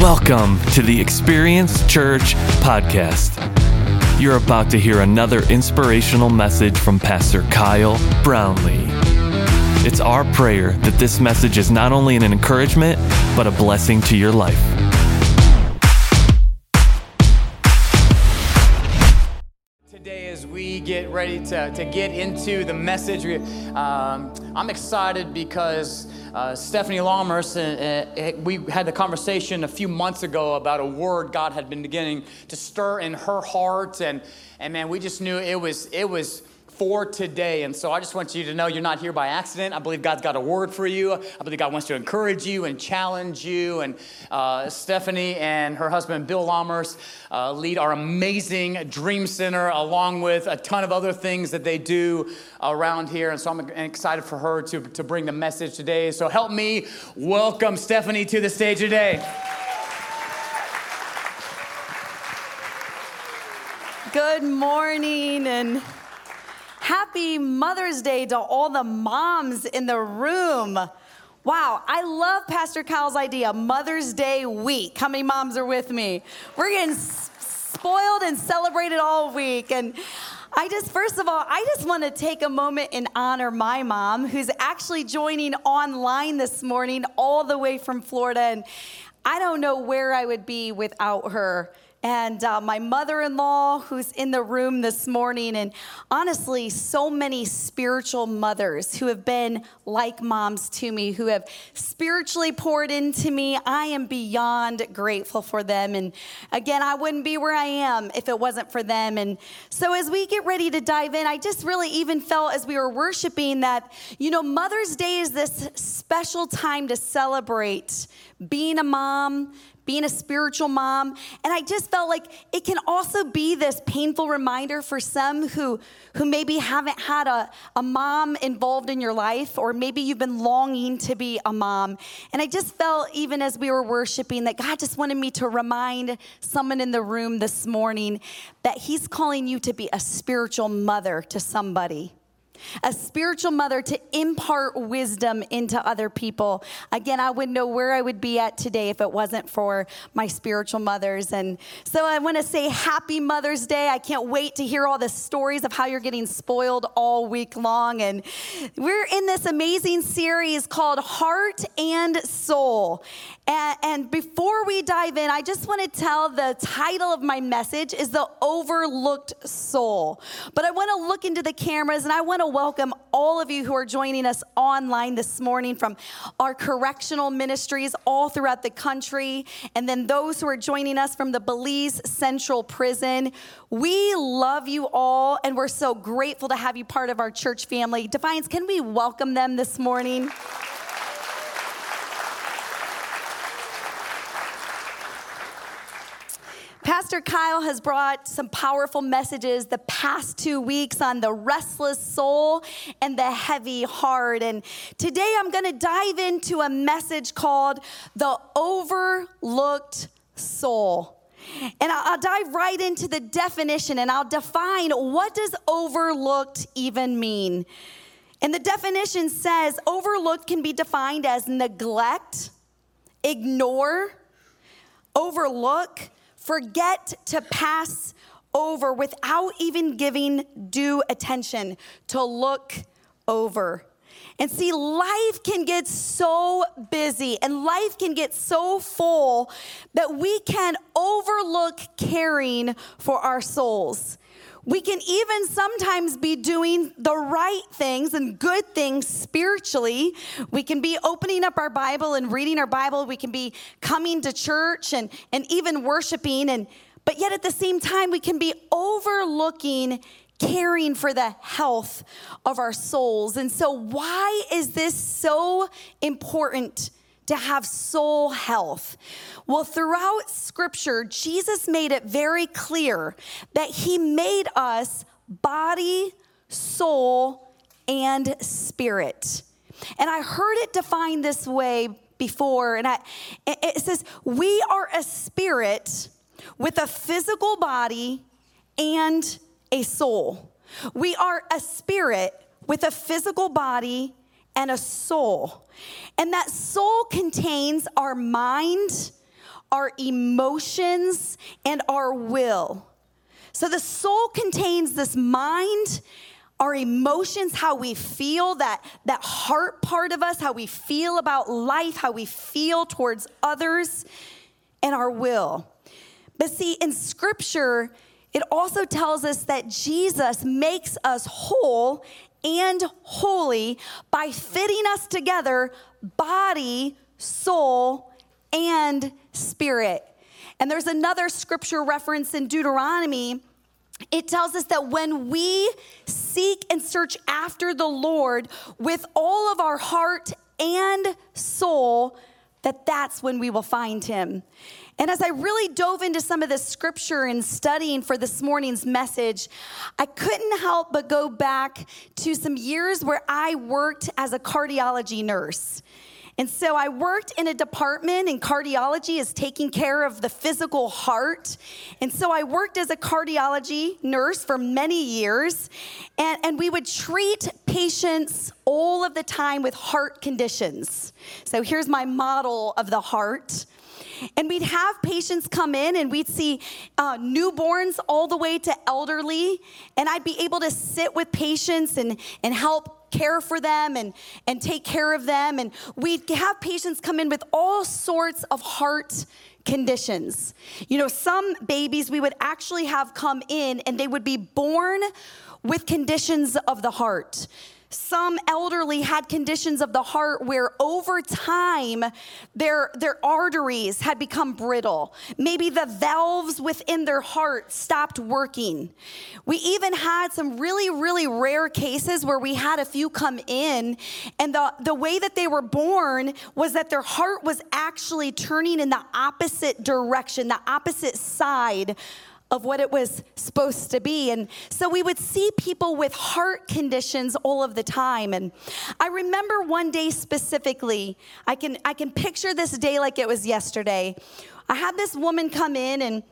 Welcome to the Experience Church podcast. You're about to hear another inspirational message from Pastor Kyle Brownlee. It's our prayer that this message is not only an encouragement, but a blessing to your life. Get ready to, to get into the message, um, I'm excited because uh, Stephanie Lammers, uh, uh, we had the conversation a few months ago about a word God had been beginning to stir in her heart, and and man, we just knew it was it was for today. And so I just want you to know you're not here by accident. I believe God's got a word for you. I believe God wants to encourage you and challenge you. And uh, Stephanie and her husband, Bill Lammers, uh, lead our amazing Dream Center, along with a ton of other things that they do around here. And so I'm excited for her to, to bring the message today. So help me welcome Stephanie to the stage today. Good morning and Happy Mother's Day to all the moms in the room. Wow, I love Pastor Kyle's idea, Mother's Day week. How many moms are with me? We're getting spoiled and celebrated all week. And I just, first of all, I just want to take a moment and honor my mom, who's actually joining online this morning, all the way from Florida. And I don't know where I would be without her and uh, my mother in law, who's in the room this morning, and honestly, so many spiritual mothers who have been like moms to me, who have spiritually poured into me. I am beyond grateful for them. And again, I wouldn't be where I am if it wasn't for them. And so, as we get ready to dive in, I just really even felt as we were worshiping that, you know, Mother's Day is this special time to celebrate being a mom being a spiritual mom. And I just felt like it can also be this painful reminder for some who, who maybe haven't had a, a mom involved in your life, or maybe you've been longing to be a mom. And I just felt, even as we were worshiping, that God just wanted me to remind someone in the room this morning that He's calling you to be a spiritual mother to somebody a spiritual mother to impart wisdom into other people. Again, I wouldn't know where I would be at today if it wasn't for my spiritual mothers. And so I want to say happy Mother's Day. I can't wait to hear all the stories of how you're getting spoiled all week long. And we're in this amazing series called Heart and Soul. And, and before we dive in, I just want to tell the title of my message is The Overlooked Soul. But I want to look into the cameras and I want to welcome all of you who are joining us online this morning from our correctional ministries all throughout the country, and then those who are joining us from the Belize Central Prison. We love you all, and we're so grateful to have you part of our church family. Defiance, can we welcome them this morning? Pastor Kyle has brought some powerful messages the past two weeks on the restless soul and the heavy heart. And today I'm going to dive into a message called The Overlooked Soul. And I'll dive right into the definition and I'll define what does overlooked even mean. And the definition says overlooked can be defined as neglect, ignore, overlook, forget to pass over without even giving due attention, to look over. And see, life can get so busy and life can get so full that we can overlook caring for our souls. We can even sometimes be doing the right things and good things spiritually. We can be opening up our Bible and reading our Bible. We can be coming to church and, and even worshiping. And, but yet at the same time, we can be overlooking caring for the health of our souls. And so, why is this so important? To have soul health? Well, throughout scripture, Jesus made it very clear that he made us body, soul, and spirit. And I heard it defined this way before, and I, it says, We are a spirit with a physical body and a soul. We are a spirit with a physical body and a soul. And that soul contains our mind, our emotions, and our will. So the soul contains this mind, our emotions, how we feel, that, that heart part of us, how we feel about life, how we feel towards others, and our will. But see, in scripture, it also tells us that Jesus makes us whole and holy by fitting us together, body, soul, and spirit. And there's another scripture reference in Deuteronomy. It tells us that when we seek and search after the Lord with all of our heart and soul, that that's when we will find him. And as I really dove into some of the scripture and studying for this morning's message, I couldn't help but go back to some years where I worked as a cardiology nurse. And so I worked in a department in cardiology is taking care of the physical heart. And so I worked as a cardiology nurse for many years. And, and we would treat patients all of the time with heart conditions. So here's my model of the heart. And we'd have patients come in and we'd see uh, newborns all the way to elderly. And I'd be able to sit with patients and, and help care for them and, and take care of them. And we'd have patients come in with all sorts of heart conditions. You know, some babies we would actually have come in and they would be born with conditions of the heart. Some elderly had conditions of the heart where over time their, their arteries had become brittle. Maybe the valves within their heart stopped working. We even had some really, really rare cases where we had a few come in, and the, the way that they were born was that their heart was actually turning in the opposite direction, the opposite side of what it was supposed to be. And so we would see people with heart conditions all of the time. And I remember one day specifically, I can, I can picture this day like it was yesterday. I had this woman come in and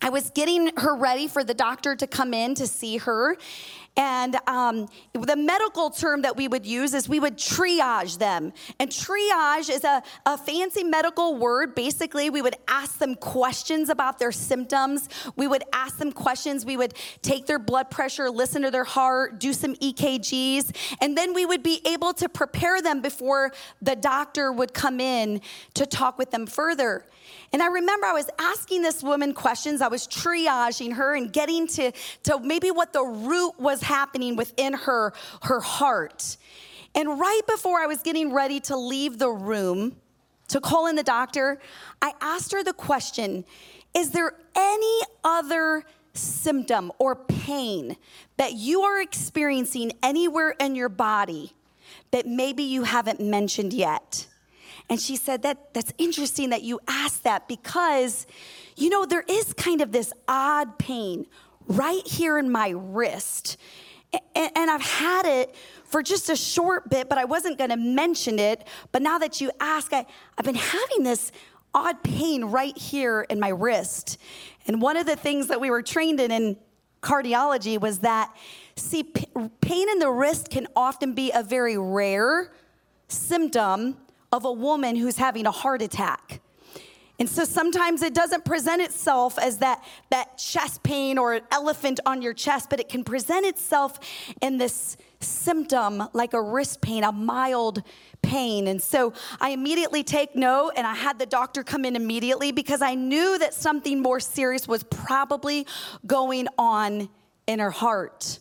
I was getting her ready for the doctor to come in to see her. And um, the medical term that we would use is we would triage them. And triage is a, a fancy medical word. Basically, we would ask them questions about their symptoms. We would ask them questions. We would take their blood pressure, listen to their heart, do some EKGs, and then we would be able to prepare them before the doctor would come in to talk with them further. And I remember I was asking this woman questions. I was triaging her and getting to, to maybe what the root was happening within her, her heart. And right before I was getting ready to leave the room to call in the doctor, I asked her the question Is there any other symptom or pain that you are experiencing anywhere in your body that maybe you haven't mentioned yet? And she said, that, That's interesting that you asked that because, you know, there is kind of this odd pain right here in my wrist. And, and I've had it for just a short bit, but I wasn't going to mention it. But now that you ask, I, I've been having this odd pain right here in my wrist. And one of the things that we were trained in in cardiology was that, see, pain in the wrist can often be a very rare symptom of a woman who's having a heart attack. And so sometimes it doesn't present itself as that, that chest pain or an elephant on your chest, but it can present itself in this symptom like a wrist pain, a mild pain. And so I immediately take note and I had the doctor come in immediately because I knew that something more serious was probably going on in her heart.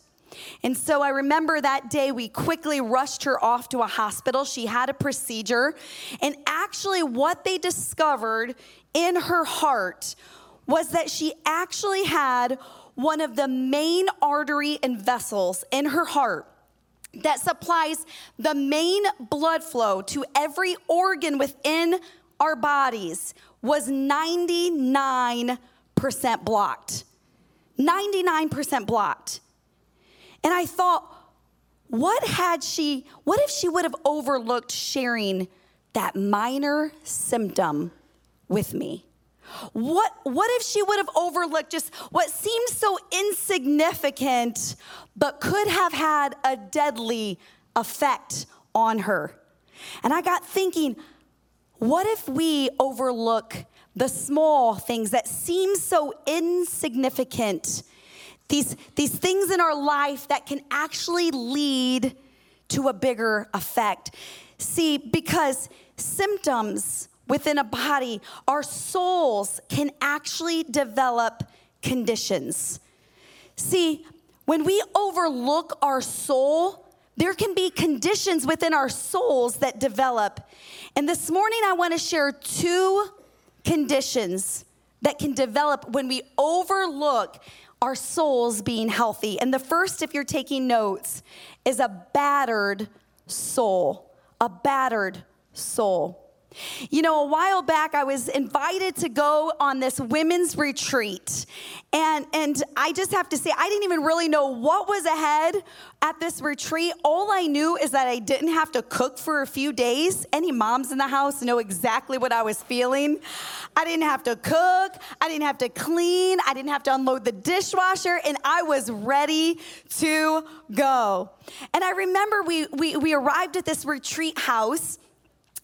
And so I remember that day we quickly rushed her off to a hospital. She had a procedure. And actually, what they discovered in her heart was that she actually had one of the main artery and vessels in her heart that supplies the main blood flow to every organ within our bodies was 99% blocked. 99% blocked. And I thought, what had she, what if she would have overlooked sharing that minor symptom with me? What, what if she would have overlooked just what seemed so insignificant, but could have had a deadly effect on her? And I got thinking, what if we overlook the small things that seem so insignificant, these, these things in our life that can actually lead to a bigger effect. See, because symptoms within a body, our souls can actually develop conditions. See, when we overlook our soul, there can be conditions within our souls that develop. And this morning, I want to share two conditions that can develop when we overlook our souls being healthy. And the first, if you're taking notes, is a battered soul. A battered soul. You know, a while back, I was invited to go on this women's retreat. And, and I just have to say, I didn't even really know what was ahead at this retreat. All I knew is that I didn't have to cook for a few days. Any moms in the house know exactly what I was feeling. I didn't have to cook, I didn't have to clean, I didn't have to unload the dishwasher, and I was ready to go. And I remember we, we, we arrived at this retreat house.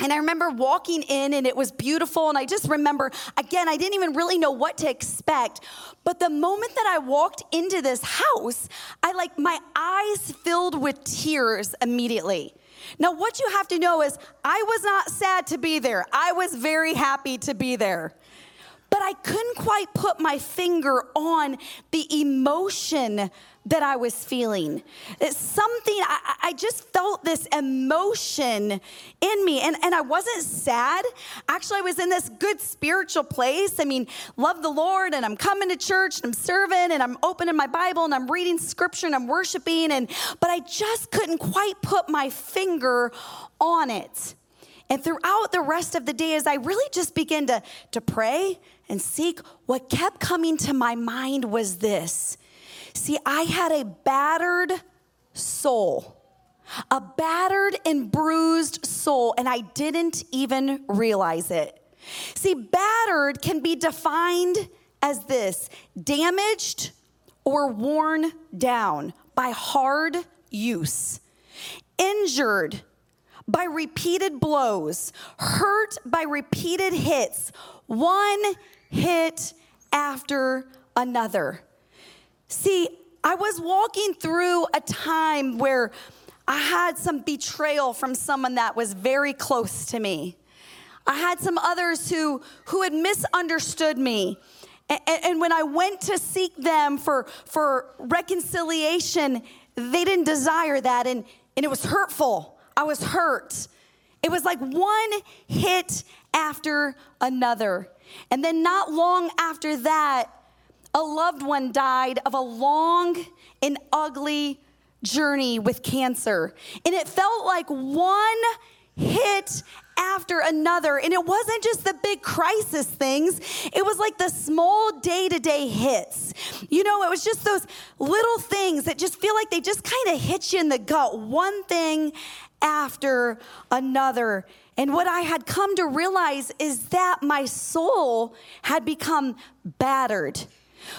And I remember walking in and it was beautiful. And I just remember, again, I didn't even really know what to expect. But the moment that I walked into this house, I like, my eyes filled with tears immediately. Now, what you have to know is, I was not sad to be there, I was very happy to be there but I couldn't quite put my finger on the emotion that I was feeling. It's something, I, I, just felt this emotion in me. And, and I wasn't sad. Actually, I was in this good spiritual place. I mean, love the Lord, and I'm coming to church, and I'm serving, and I'm opening my Bible, and I'm reading scripture, and I'm worshiping. And, but I just couldn't quite put my finger on it. And throughout the rest of the day, as I really just began to, to pray and seek, what kept coming to my mind was this. See, I had a battered soul, a battered and bruised soul, and I didn't even realize it. See, battered can be defined as this damaged or worn down by hard use, injured by repeated blows, hurt by repeated hits, one hit after another. See, I was walking through a time where I had some betrayal from someone that was very close to me. I had some others who, who had misunderstood me. And, and when I went to seek them for, for reconciliation, they didn't desire that, and, and it was hurtful. I was hurt. It was like one hit after another. And then, not long after that, a loved one died of a long and ugly journey with cancer. And it felt like one hit after another. And it wasn't just the big crisis things, it was like the small day to day hits. You know, it was just those little things that just feel like they just kind of hit you in the gut, one thing after another. And what I had come to realize is that my soul had become battered.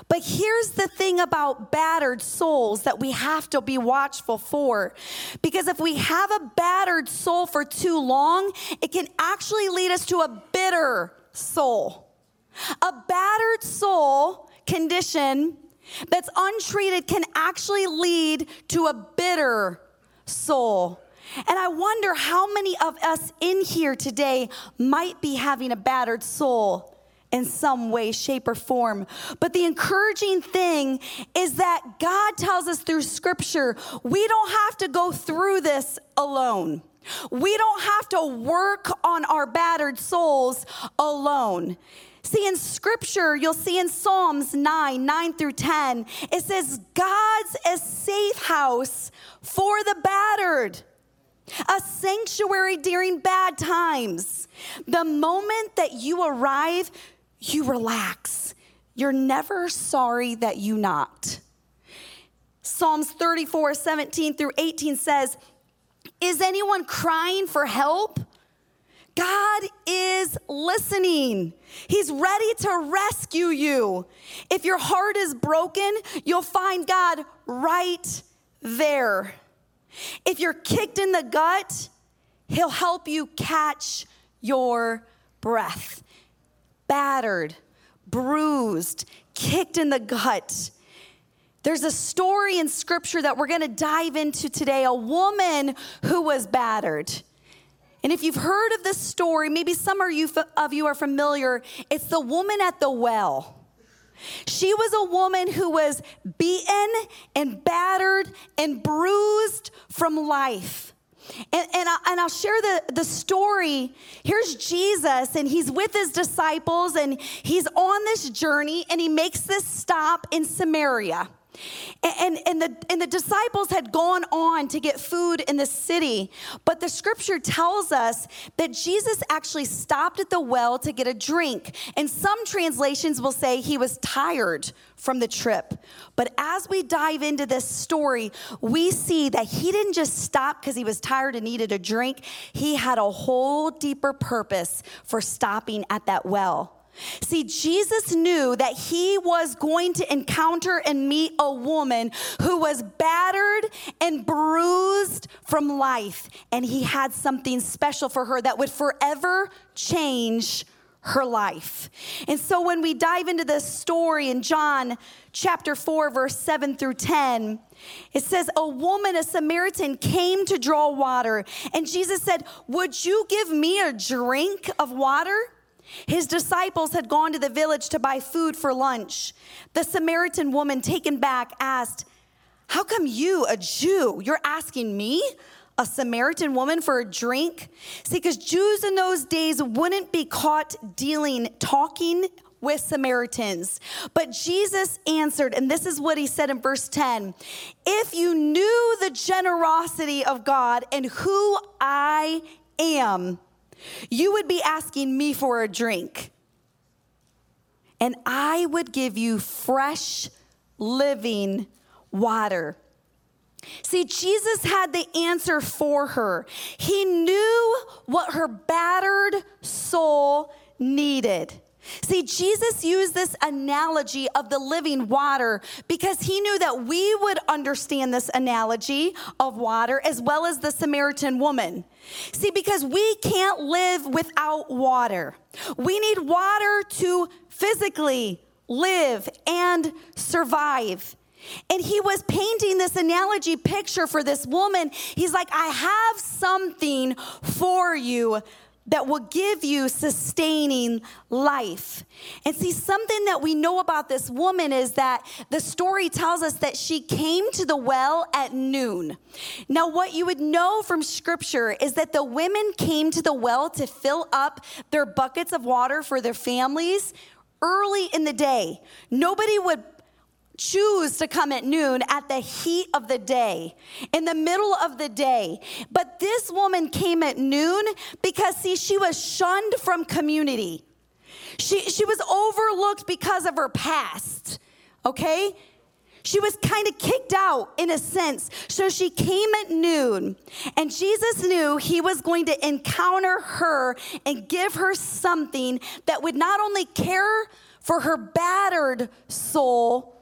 But here's the thing about battered souls that we have to be watchful for. Because if we have a battered soul for too long, it can actually lead us to a bitter soul. A battered soul condition that's untreated can actually lead to a bitter soul. And I wonder how many of us in here today might be having a battered soul in some way, shape, or form. But the encouraging thing is that God tells us through scripture, we don't have to go through this alone. We don't have to work on our battered souls alone. See, in scripture, you'll see in Psalms 9, 9 through 10, it says, God's a safe house for the battered a sanctuary during bad times. The moment that you arrive, you relax. You're never sorry that you knocked. Psalms 34, 17 through 18 says, Is anyone crying for help? God is listening. He's ready to rescue you. If your heart is broken, you'll find God right there. If you're kicked in the gut, He'll help you catch your breath. battered, bruised, kicked in the gut. There's a story in scripture that we're to dive into today a woman who was battered. And if you've heard of this story, maybe some of you, of you are familiar, it's the woman at the well. She was a woman who was beaten and battered and bruised from life. And, and, I, and I'll share the, the story. Here's Jesus, and he's with his disciples, and he's on this journey, and he makes this stop in Samaria. And, and, the, and the disciples had gone on to get food in the city, but the scripture tells us that Jesus actually stopped at the well to get a drink. And some translations will say he was tired from the trip. But as we dive into this story, we see that he didn't just stop because he was tired and needed a drink, he had a whole deeper purpose for stopping at that well. See, Jesus knew that he was going to encounter and meet a woman who was battered and bruised from life, and he had something special for her that would forever change her life. And so when we dive into this story in John chapter 4, verse 7 through 10, it says, A woman, a Samaritan, came to draw water, and Jesus said, Would you give me a drink of water? His disciples had gone to the village to buy food for lunch. The Samaritan woman, taken back, asked, How come you, a Jew, you're asking me, a Samaritan woman, for a drink? See, because Jews in those days wouldn't be caught dealing, talking with Samaritans. But Jesus answered, and this is what he said in verse 10 If you knew the generosity of God and who I am, you would be asking me for a drink, and I would give you fresh, living water. See, Jesus had the answer for her. He knew what her battered soul needed. See, Jesus used this analogy of the living water because he knew that we would understand this analogy of water as well as the Samaritan woman. See, because we can't live without water. We need water to physically live and survive. And he was painting this analogy picture for this woman. He's like, I have something for you that will give you sustaining life. And see, something that we know about this woman is that the story tells us that she came to the well at noon. Now, what you would know from scripture is that the women came to the well to fill up their buckets of water for their families early in the day. Nobody would choose to come at noon at the heat of the day, in the middle of the day. But this woman came at noon because, see, she was shunned from community. She, she was overlooked because of her past, okay? She was kind of kicked out in a sense. So she came at noon, and Jesus knew he was going to encounter her and give her something that would not only care for her battered soul,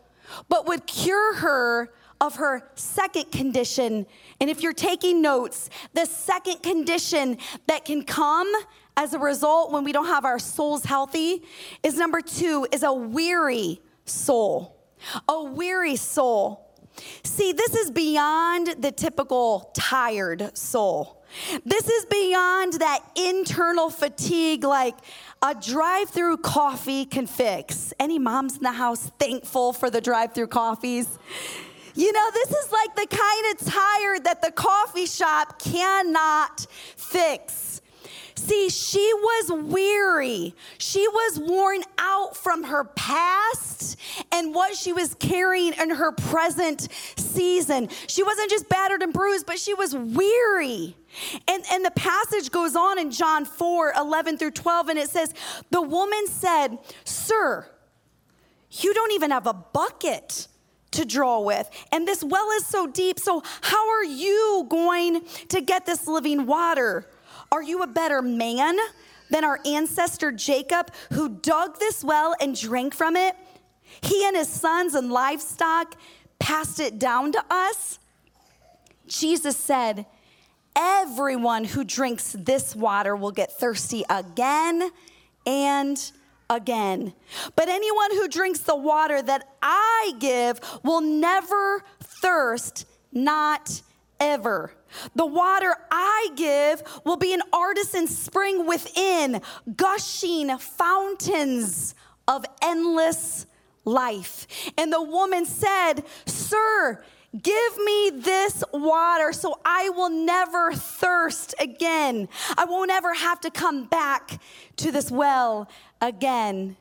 but would cure her of her second condition. And if you're taking notes, the second condition that can come as a result when we don't have our souls healthy is number two is a weary soul. A weary soul. See, this is beyond the typical tired soul. This is beyond that internal fatigue like a drive through coffee can fix. Any moms in the house thankful for the drive through coffees? You know, this is like the kind of tired that the coffee shop cannot fix. See, she was weary. She was worn out from her past and what she was carrying in her present season. She wasn't just battered and bruised, but she was weary. And, and the passage goes on in John 4 11 through 12, and it says, The woman said, Sir, you don't even have a bucket to draw with. And this well is so deep. So, how are you going to get this living water? Are you a better man than our ancestor Jacob, who dug this well and drank from it? He and his sons and livestock passed it down to us. Jesus said, Everyone who drinks this water will get thirsty again and again. But anyone who drinks the water that I give will never thirst, not ever. The water I give will be an artesian spring within, gushing fountains of endless life. And the woman said, Sir, Give me this water so I will never thirst again. I won't ever have to come back to this well again.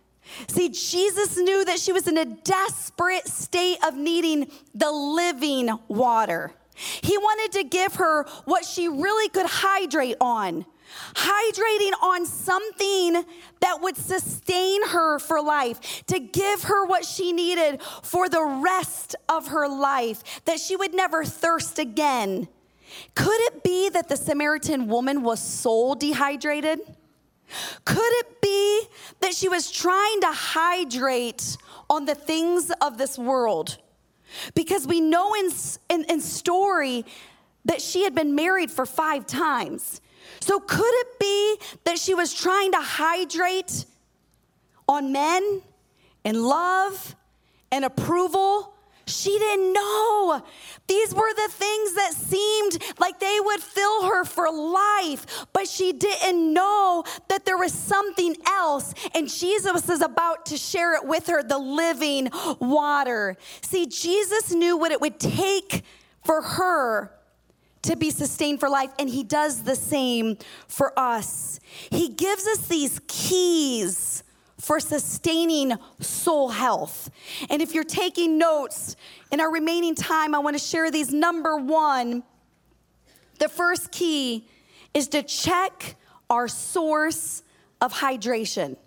See, Jesus knew that she was in a desperate state of needing the living water. He wanted to give her what she really could hydrate on hydrating on something that would sustain her for life, to give her what she needed for the rest of her life, that she would never thirst again. Could it be that the Samaritan woman was soul dehydrated? Could it be that she was trying to hydrate on the things of this world? Because we know in, in, in story that she had been married for five times. So, could it be that she was trying to hydrate on men and love and approval? She didn't know. These were the things that seemed like they would fill her for life, but she didn't know that there was something else, and Jesus is about to share it with her the living water. See, Jesus knew what it would take for her to be sustained for life, and He does the same for us. He gives us these keys for sustaining soul health. And if you're taking notes in our remaining time, I want to share these. Number one, the first key is to check our source of hydration.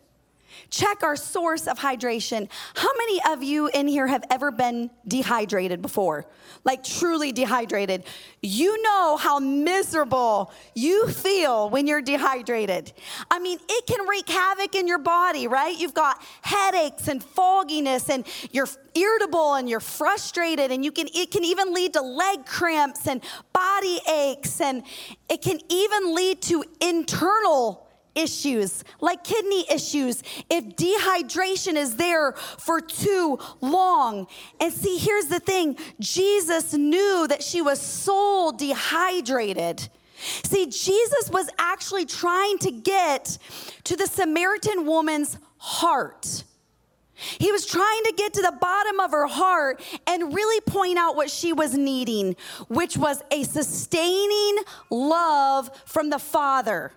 Check our source of hydration. How many of you in here have ever been dehydrated before? Like truly dehydrated. You know how miserable you feel when you're dehydrated. I mean, it can wreak havoc in your body, right? You've got headaches and fogginess and you're irritable and you're frustrated and you can it can even lead to leg cramps and body aches and it can even lead to internal issues, like kidney issues, if dehydration is there for too long. And see, here's the thing Jesus knew that she was soul dehydrated. See, Jesus was actually trying to get to the Samaritan woman's heart. He was trying to get to the bottom of her heart and really point out what she was needing, which was a sustaining love from the Father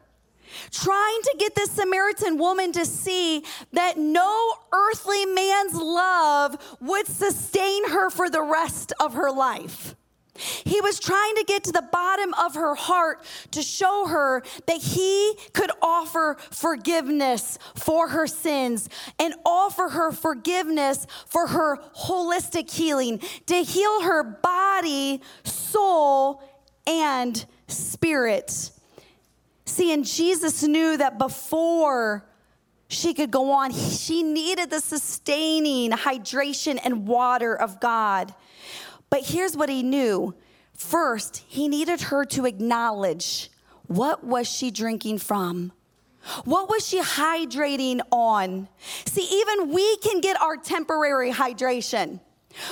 trying to get this Samaritan woman to see that no earthly man's love would sustain her for the rest of her life. He was trying to get to the bottom of her heart to show her that he could offer forgiveness for her sins and offer her forgiveness for her holistic healing, to heal her body, soul, and spirit. See, and Jesus knew that before she could go on, she needed the sustaining hydration and water of God. But here's what he knew. First, he needed her to acknowledge what was she drinking from? What was she hydrating on? See, even we can get our temporary hydration.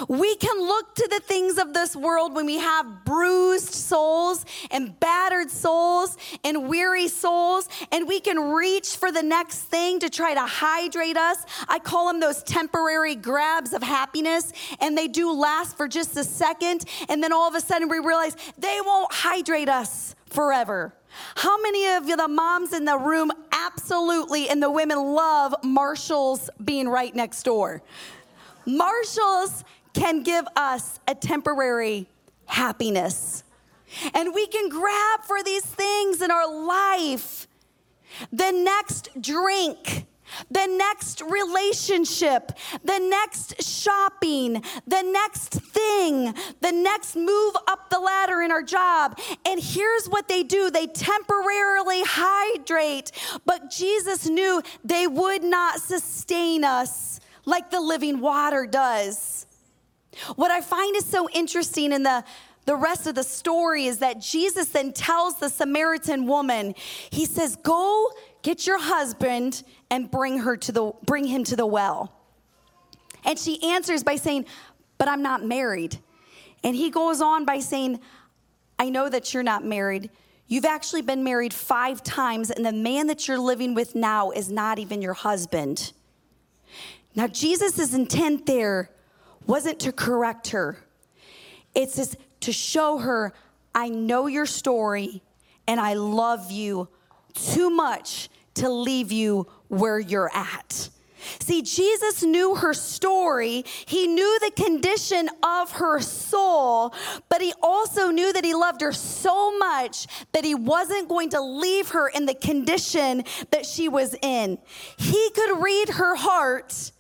We can look to the things of this world when we have bruised souls and battered souls and weary souls, and we can reach for the next thing to try to hydrate us. I call them those temporary grabs of happiness, and they do last for just a second, and then all of a sudden we realize they won't hydrate us forever. How many of you, the moms in the room, absolutely, and the women love Marshalls being right next door? Marshalls can give us a temporary happiness. And we can grab for these things in our life the next drink, the next relationship, the next shopping, the next thing, the next move up the ladder in our job. And here's what they do they temporarily hydrate, but Jesus knew they would not sustain us like the living water does. What I find is so interesting in the the rest of the story is that Jesus then tells the Samaritan woman, He says, Go get your husband and bring her to the bring him to the well. And she answers by saying, But I'm not married. And he goes on by saying, I know that you're not married. You've actually been married five times, and the man that you're living with now is not even your husband. Now, Jesus' intent there wasn't to correct her, it's just to show her, I know your story and I love you too much to leave you where you're at. See, Jesus knew her story. He knew the condition of her soul, but he also knew that he loved her so much that he wasn't going to leave her in the condition that she was in. He could read her heart,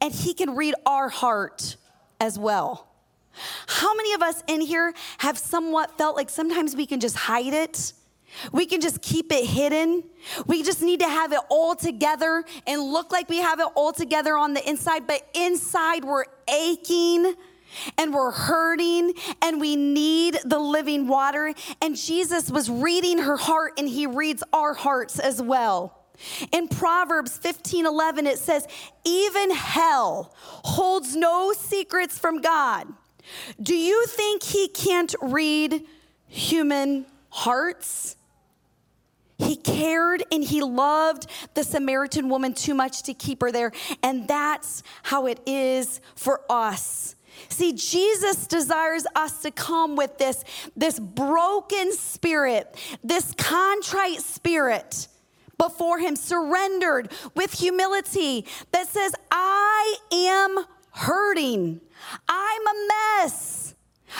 and he can read our heart as well. How many of us in here have somewhat felt like sometimes we can just hide it? We can just keep it hidden. We just need to have it all together and look like we have it all together on the inside, but inside we're aching and we're hurting and we need the living water. And Jesus was reading her heart and he reads our hearts as well. In Proverbs 15 11, it says, Even hell holds no secrets from God. Do you think he can't read human hearts? He cared and he loved the Samaritan woman too much to keep her there. And that's how it is for us. See, Jesus desires us to come with this, this broken spirit, this contrite spirit before him, surrendered with humility that says, I am hurting. I'm a mess.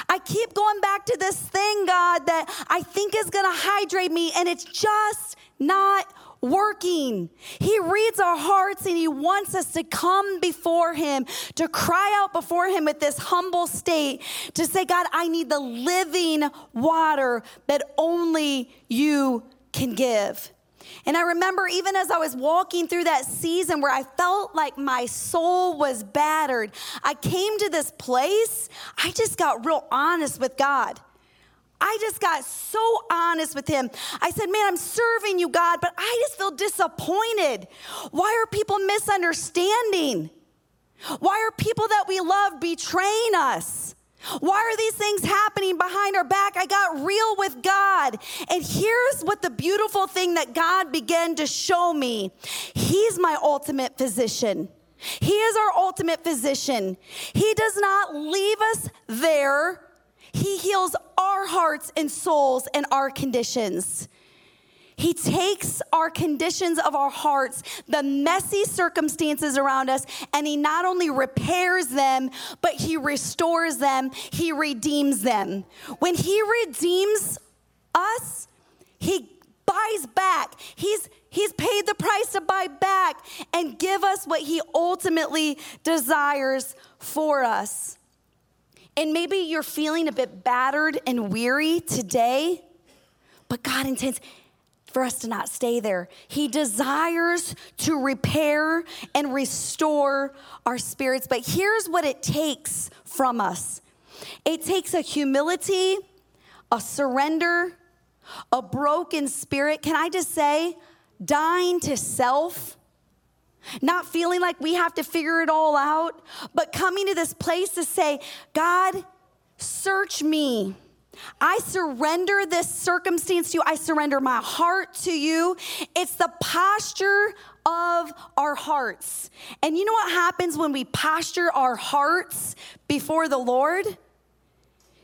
I keep going back to this thing, God, that I think is going to hydrate me, and it's just not working. He reads our hearts and He wants us to come before Him, to cry out before Him with this humble state, to say, God, I need the living water that only you can give. And I remember even as I was walking through that season where I felt like my soul was battered, I came to this place, I just got real honest with God. I just got so honest with him. I said, Man, I'm serving you, God, but I just feel disappointed. Why are people misunderstanding? Why are people that we love betraying us? Why are these things happening behind our back? I got real with God. And here's what the beautiful thing that God began to show me He's my ultimate physician. He is our ultimate physician. He does not leave us there, He heals our hearts and souls and our conditions. He takes our conditions of our hearts, the messy circumstances around us, and He not only repairs them, but He restores them, He redeems them. When He redeems us, He buys back. He's He's paid the price to buy back and give us what He ultimately desires for us. And maybe you're feeling a bit battered and weary today, but God intends for us to not stay there. He desires to repair and restore our spirits. But here's what it takes from us it takes a humility, a surrender, a broken spirit. Can I just say, dying to self? Not feeling like we have to figure it all out, but coming to this place to say, God, search me. I surrender this circumstance to you. I surrender my heart to you. It's the posture of our hearts. And you know what happens when we posture our hearts before the Lord?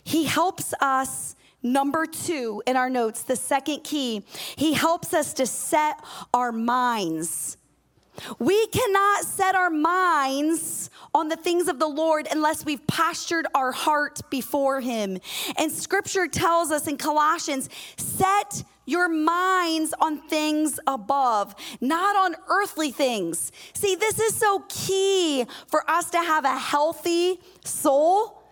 He helps us. Number two in our notes, the second key, he helps us to set our minds we cannot set our minds on the things of the Lord unless we've postured our heart before Him. And scripture tells us in Colossians, set your minds on things above, not on earthly things. See, this is so key for us to have a healthy soul.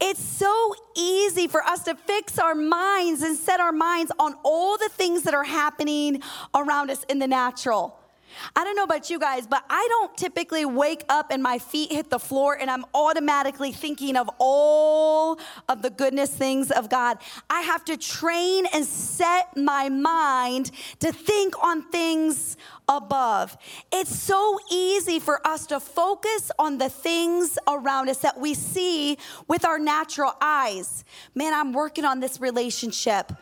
It's so easy for us to fix our minds and set our minds on all the things that are happening around us in the natural. I don't know about you guys, but I don't typically wake up and my feet hit the floor and I'm automatically thinking of all of the goodness things of God. I have to train and set my mind to think on things above. It's so easy for us to focus on the things around us that we see with our natural eyes. Man, I'm working on this relationship.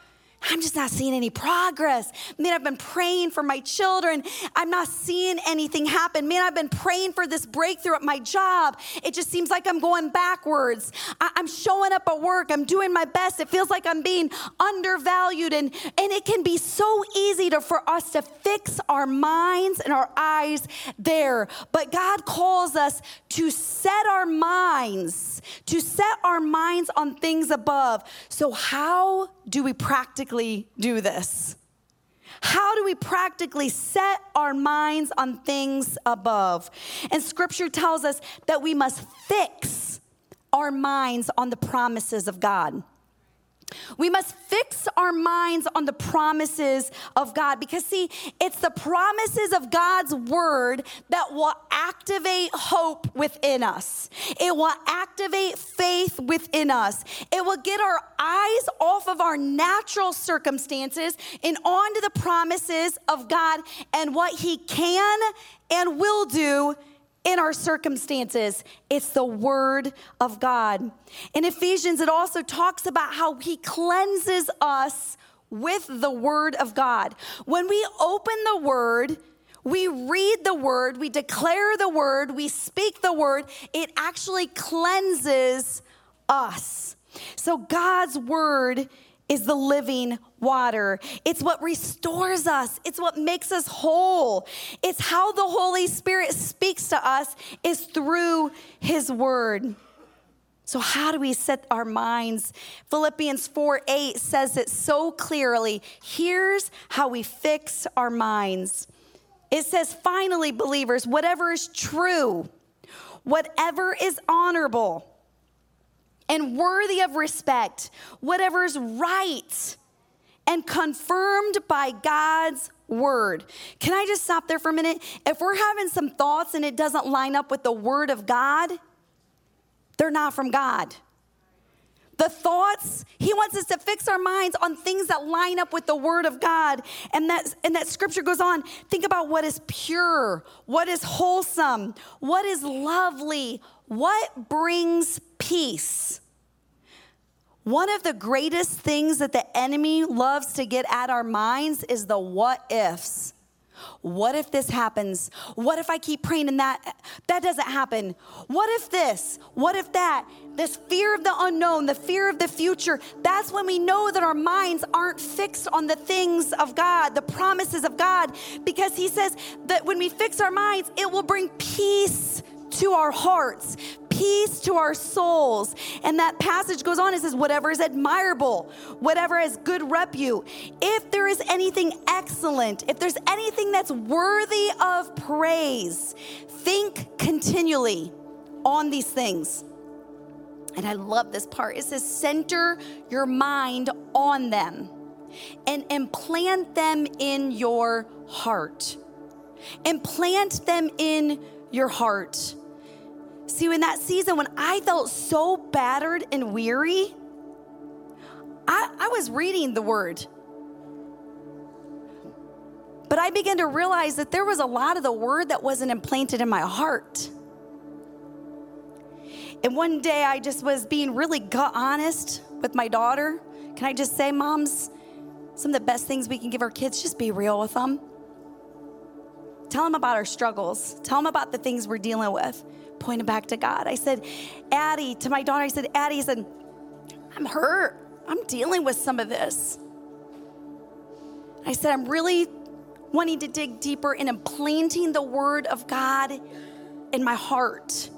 I'm just not seeing any progress. Man, I've been praying for my children. I'm not seeing anything happen. Man, I've been praying for this breakthrough at my job. It just seems like I'm going backwards. I- am showing up at work. I'm doing my best. It feels like I'm being undervalued. And, and it can be so easy to, for us to fix our minds and our eyes there. But God calls us to set our minds, to set our minds on things above. So, how do we practically do this? How do we practically set our minds on things above? And scripture tells us that we must fix our minds on the promises of God. We must fix our minds on the promises of God because, see, it's the promises of God's word that will activate hope within us. It will activate faith within us. It will get our eyes off of our natural circumstances and onto the promises of God and what He can and will do in our circumstances. It's the Word of God. In Ephesians, it also talks about how He cleanses us with the Word of God. When we open the Word, we read the word, we declare the word, we speak the word, it actually cleanses us. So God's word is the living water. It's what restores us. It's what makes us whole. It's how the Holy Spirit speaks to us is through his word. So how do we set our minds? Philippians 4 8 says it so clearly. Here's how we fix our minds. It says, finally, believers, whatever is true, whatever is honorable, and worthy of respect, whatever is right and confirmed by God's word. Can I just stop there for a minute? If we're having some thoughts and it doesn't line up with the word of God, they're not from God. The thoughts, he wants us to fix our minds on things that line up with the word of God. And that, and that scripture goes on. Think about what is pure, what is wholesome, what is lovely, what brings peace. One of the greatest things that the enemy loves to get at our minds is the what ifs. What if this happens? What if I keep praying and that that doesn't happen? What if this? What if that? This fear of the unknown, the fear of the future, that's when we know that our minds aren't fixed on the things of God, the promises of God, because He says that when we fix our minds, it will bring peace to our hearts, peace to our souls. And that passage goes on, it says, whatever is admirable, whatever has good repute, if there is anything excellent, if there's anything that's worthy of praise, think continually on these things. And I love this part. It says, center your mind on them and implant them in your heart. Implant them in your heart. See, in that season when I felt so battered and weary, I, I was reading the word. But I began to realize that there was a lot of the word that wasn't implanted in my heart. And one day I just was being really gut honest with my daughter. Can I just say, moms, some of the best things we can give our kids, just be real with them. Tell them about our struggles, tell them about the things we're dealing with pointed back to God. I said, Addie, to my daughter, I said, Addie, I said, I'm hurt. I'm dealing with some of this. I said, I'm really wanting to dig deeper and implanting the word of God in my heart.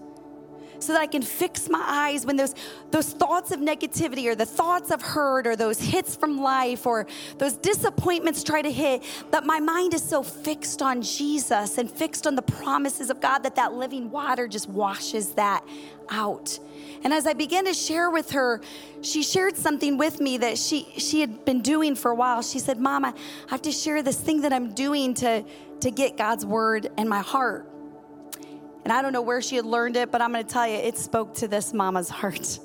So that I can fix my eyes when those, those thoughts of negativity or the thoughts of hurt or those hits from life or those disappointments try to hit, that my mind is so fixed on Jesus and fixed on the promises of God that that living water just washes that out. And as I began to share with her, she shared something with me that she, she had been doing for a while. She said, Mom, I have to share this thing that I'm doing to, to get God's word in my heart. And I don't know where she had learned it, but I'm going to tell you, it spoke to this mama's heart.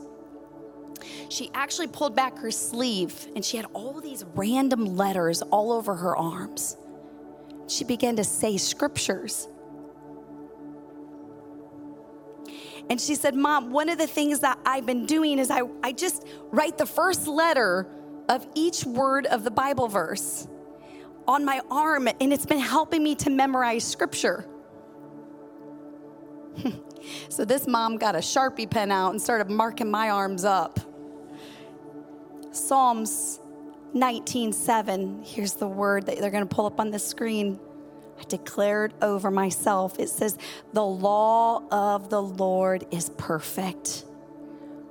She actually pulled back her sleeve and she had all these random letters all over her arms. She began to say scriptures. And she said, Mom, one of the things that I've been doing is I, I just write the first letter of each word of the Bible verse on my arm, and it's been helping me to memorize scripture. so this mom got a Sharpie pen out and started marking my arms up. Psalms 19:7. Here's the word that they're going to pull up on the screen. I declared over myself. It says, "The law of the Lord is perfect,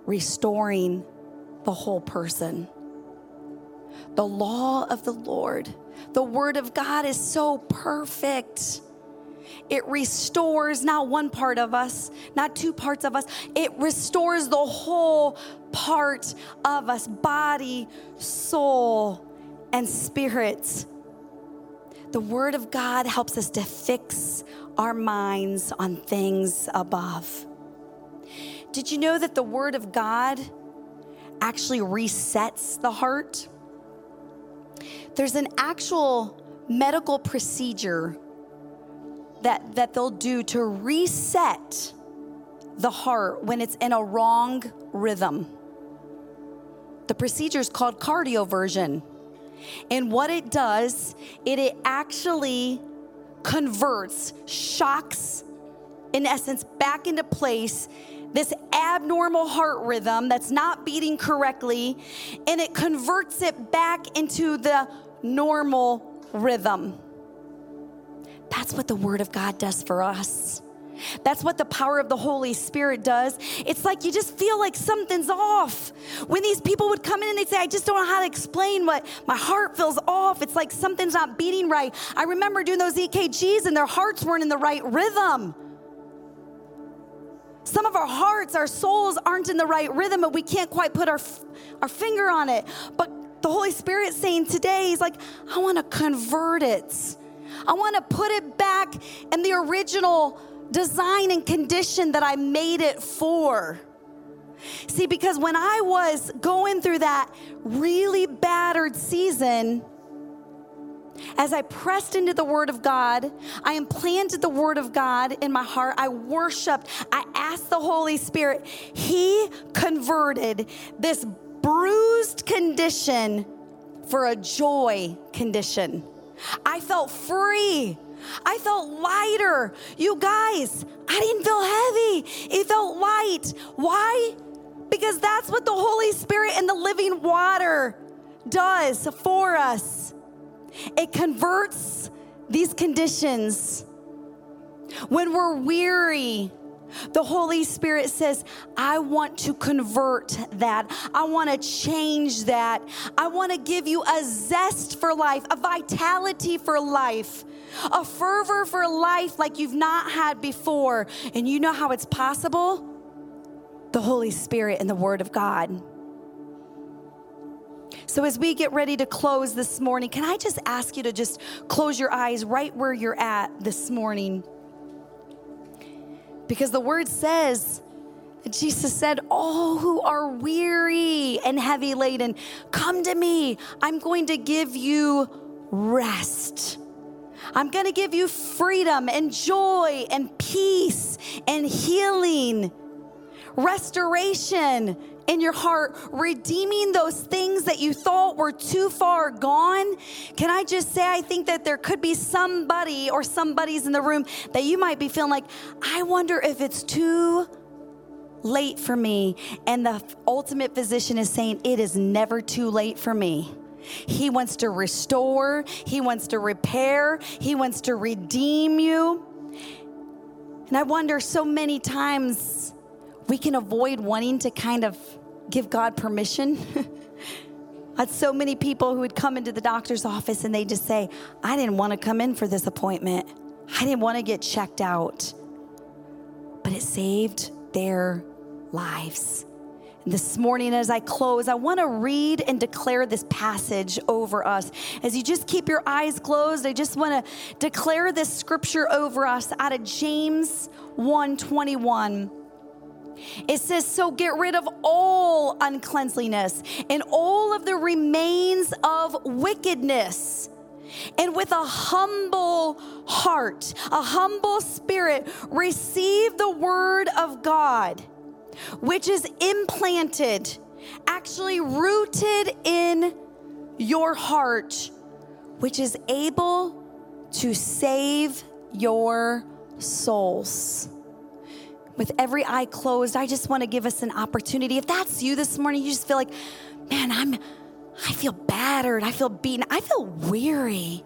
restoring the whole person." The law of the Lord, the word of God is so perfect. It restores not one part of us, not two parts of us. It restores the whole part of us body, soul, and spirit. The Word of God helps us to fix our minds on things above. Did you know that the Word of God actually resets the heart? There's an actual medical procedure that, that they'll do to reset the heart when it's in a wrong rhythm. The procedure is called cardioversion. And what it does, it, it actually converts, shocks, in essence, back into place this abnormal heart rhythm that's not beating correctly, and it converts it back into the normal rhythm. That's what the Word of God does for us. That's what the power of the Holy Spirit does. It's like you just feel like something's off. When these people would come in and they'd say, I just don't know how to explain what my heart feels off. It's like something's not beating right. I remember doing those EKGs and their hearts weren't in the right rhythm. Some of our hearts, our souls aren't in the right rhythm, but we can't quite put our, our finger on it. But the Holy Spirit's saying today, He's like, I want to convert it. I want to put it back in the original design and condition that I made it for. See, because when I was going through that really battered season, as I pressed into the Word of God, I implanted the Word of God in my heart. I worshiped. I asked the Holy Spirit. He converted this bruised condition for a joy condition. I felt free. I felt lighter. You guys, I didn't feel heavy. It felt light. Why? Because that's what the Holy Spirit and the living water does for us. It converts these conditions. When we're weary, the Holy Spirit says, I want to convert that. I want to change that. I want to give you a zest for life, a vitality for life, a fervor for life like you've not had before. And you know how it's possible? The Holy Spirit and the Word of God. So, as we get ready to close this morning, can I just ask you to just close your eyes right where you're at this morning? Because the word says, that Jesus said, All who are weary and heavy laden, come to me. I'm going to give you rest. I'm going to give you freedom and joy and peace and healing, restoration in your heart, redeeming those things that you thought were too far gone. Can I just say, I think that there could be somebody or somebody's in the room that you might be feeling like, I wonder if it's too late for me. And the ultimate physician is saying, It is never too late for me. He wants to restore, He wants to repair, He wants to redeem you. And I wonder so many times we can avoid wanting to kind of give God permission. I had so many people who would come into the doctor's office and they just say, I didn't want to come in for this appointment. I didn't want to get checked out. But it saved their lives. And this morning, as I close, I want to read and declare this passage over us. As you just keep your eyes closed, I just want to declare this scripture over us out of James 121. It says, So get rid of all uncleanliness and all of the remains of wickedness. And with a humble heart, a humble spirit, receive the word of God, which is implanted, actually rooted in your heart, which is able to save your souls with every eye closed, I just want to give us an opportunity. If that's you this morning, you just feel like, man, I'm I feel battered, I feel beaten, I feel weary.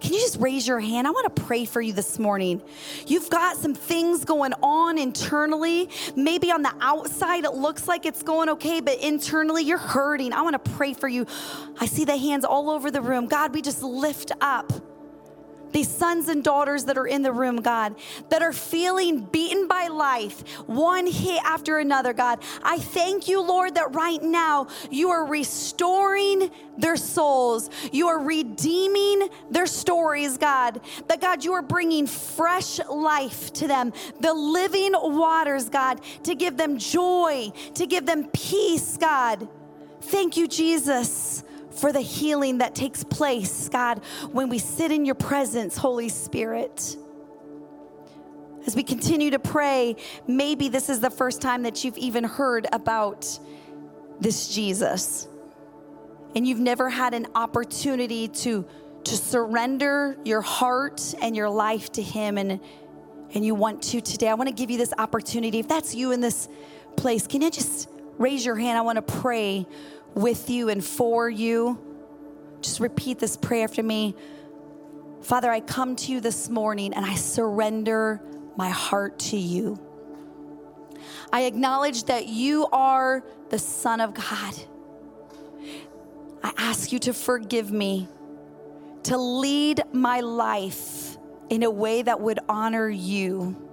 Can you just raise your hand? I want to pray for you this morning. You've got some things going on internally. Maybe on the outside it looks like it's going okay, but internally you're hurting. I want to pray for you. I see the hands all over the room. God, we just lift up these sons and daughters that are in the room, God, that are feeling beaten by life, one hit after another, God. I thank you, Lord, that right now you are restoring their souls. You are redeeming their stories, God. That, God, you are bringing fresh life to them, the living waters, God, to give them joy, to give them peace, God. Thank you, Jesus for the healing that takes place, God, when we sit in your presence, Holy Spirit. As we continue to pray, maybe this is the first time that you've even heard about this Jesus. And you've never had an opportunity to, to surrender your heart and your life to Him, and, and you want to today. I want to give you this opportunity. If that's you in this place, can you just raise your hand? I want to pray with you and for you. Just repeat this prayer after me. Father, I come to you this morning and I surrender my heart to you. I acknowledge that you are the Son of God. I ask you to forgive me, to lead my life in a way that would honor you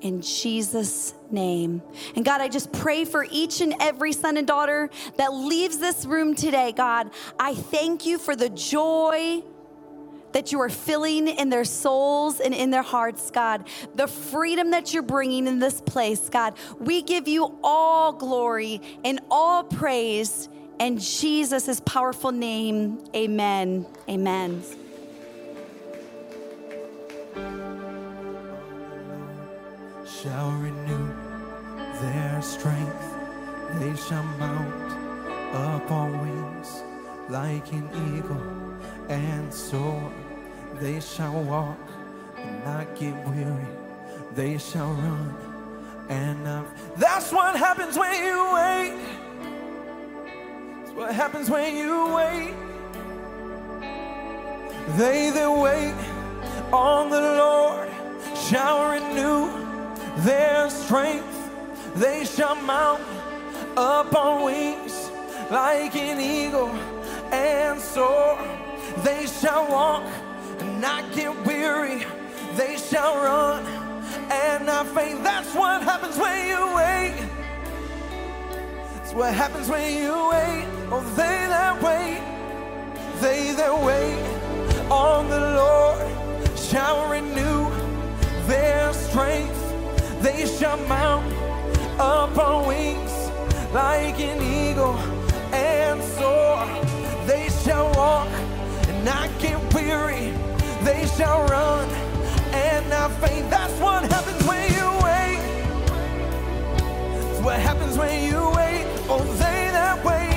in Jesus' name. And God, I just pray for each and every son and daughter that leaves this room today, God. I thank you for the joy that you are filling in their souls and in their hearts, God. The freedom that you're bringing in this place, God. We give you all glory and all praise. In Jesus' powerful name, amen. Amen. Shall renew their strength. They shall mount up on wings like an eagle and soar. They shall walk and not get weary. They shall run and not. That's what happens when you wait. That's what happens when you wait. They that wait on the Lord shall renew their strength. They shall mount up on wings like an eagle and soar. They shall walk and not get weary. They shall run and not faint. That's what happens when you wait. That's what happens when you wait. Oh, they that wait, they that wait on the Lord shall renew their strength. They shall mount up on wings like an eagle and soar. They shall walk and not get weary. They shall run and not faint. That's what happens when you wait. That's what happens when you wait. Oh, they that wait,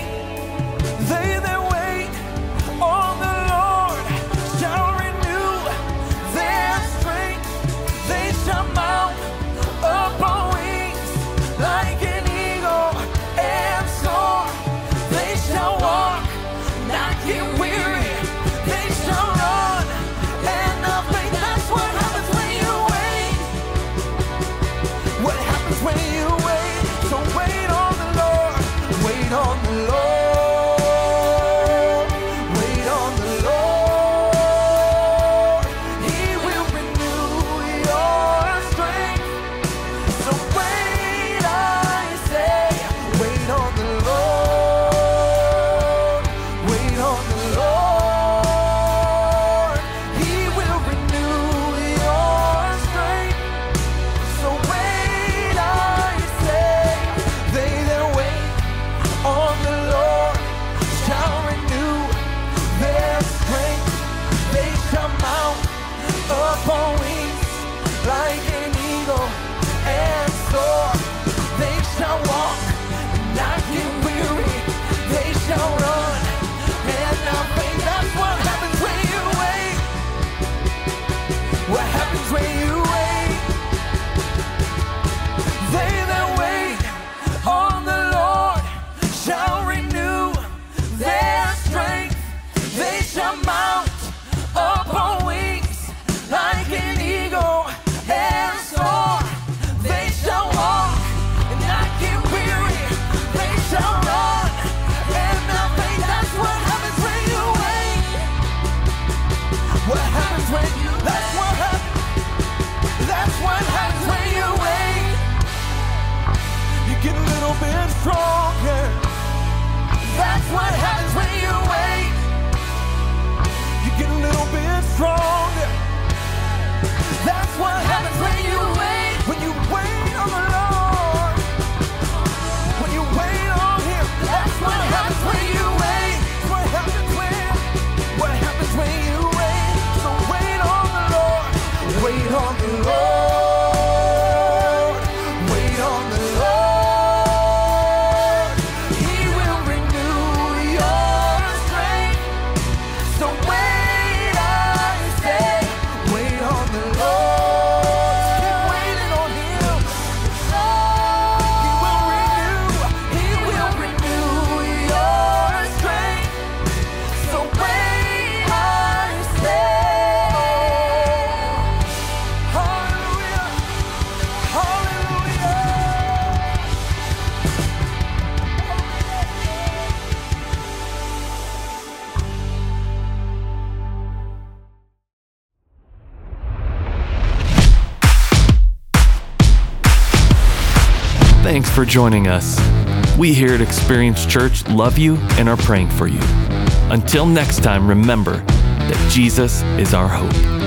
strong. joining us. We here at Experience Church love you and are praying for you. Until next time, remember that Jesus is our hope.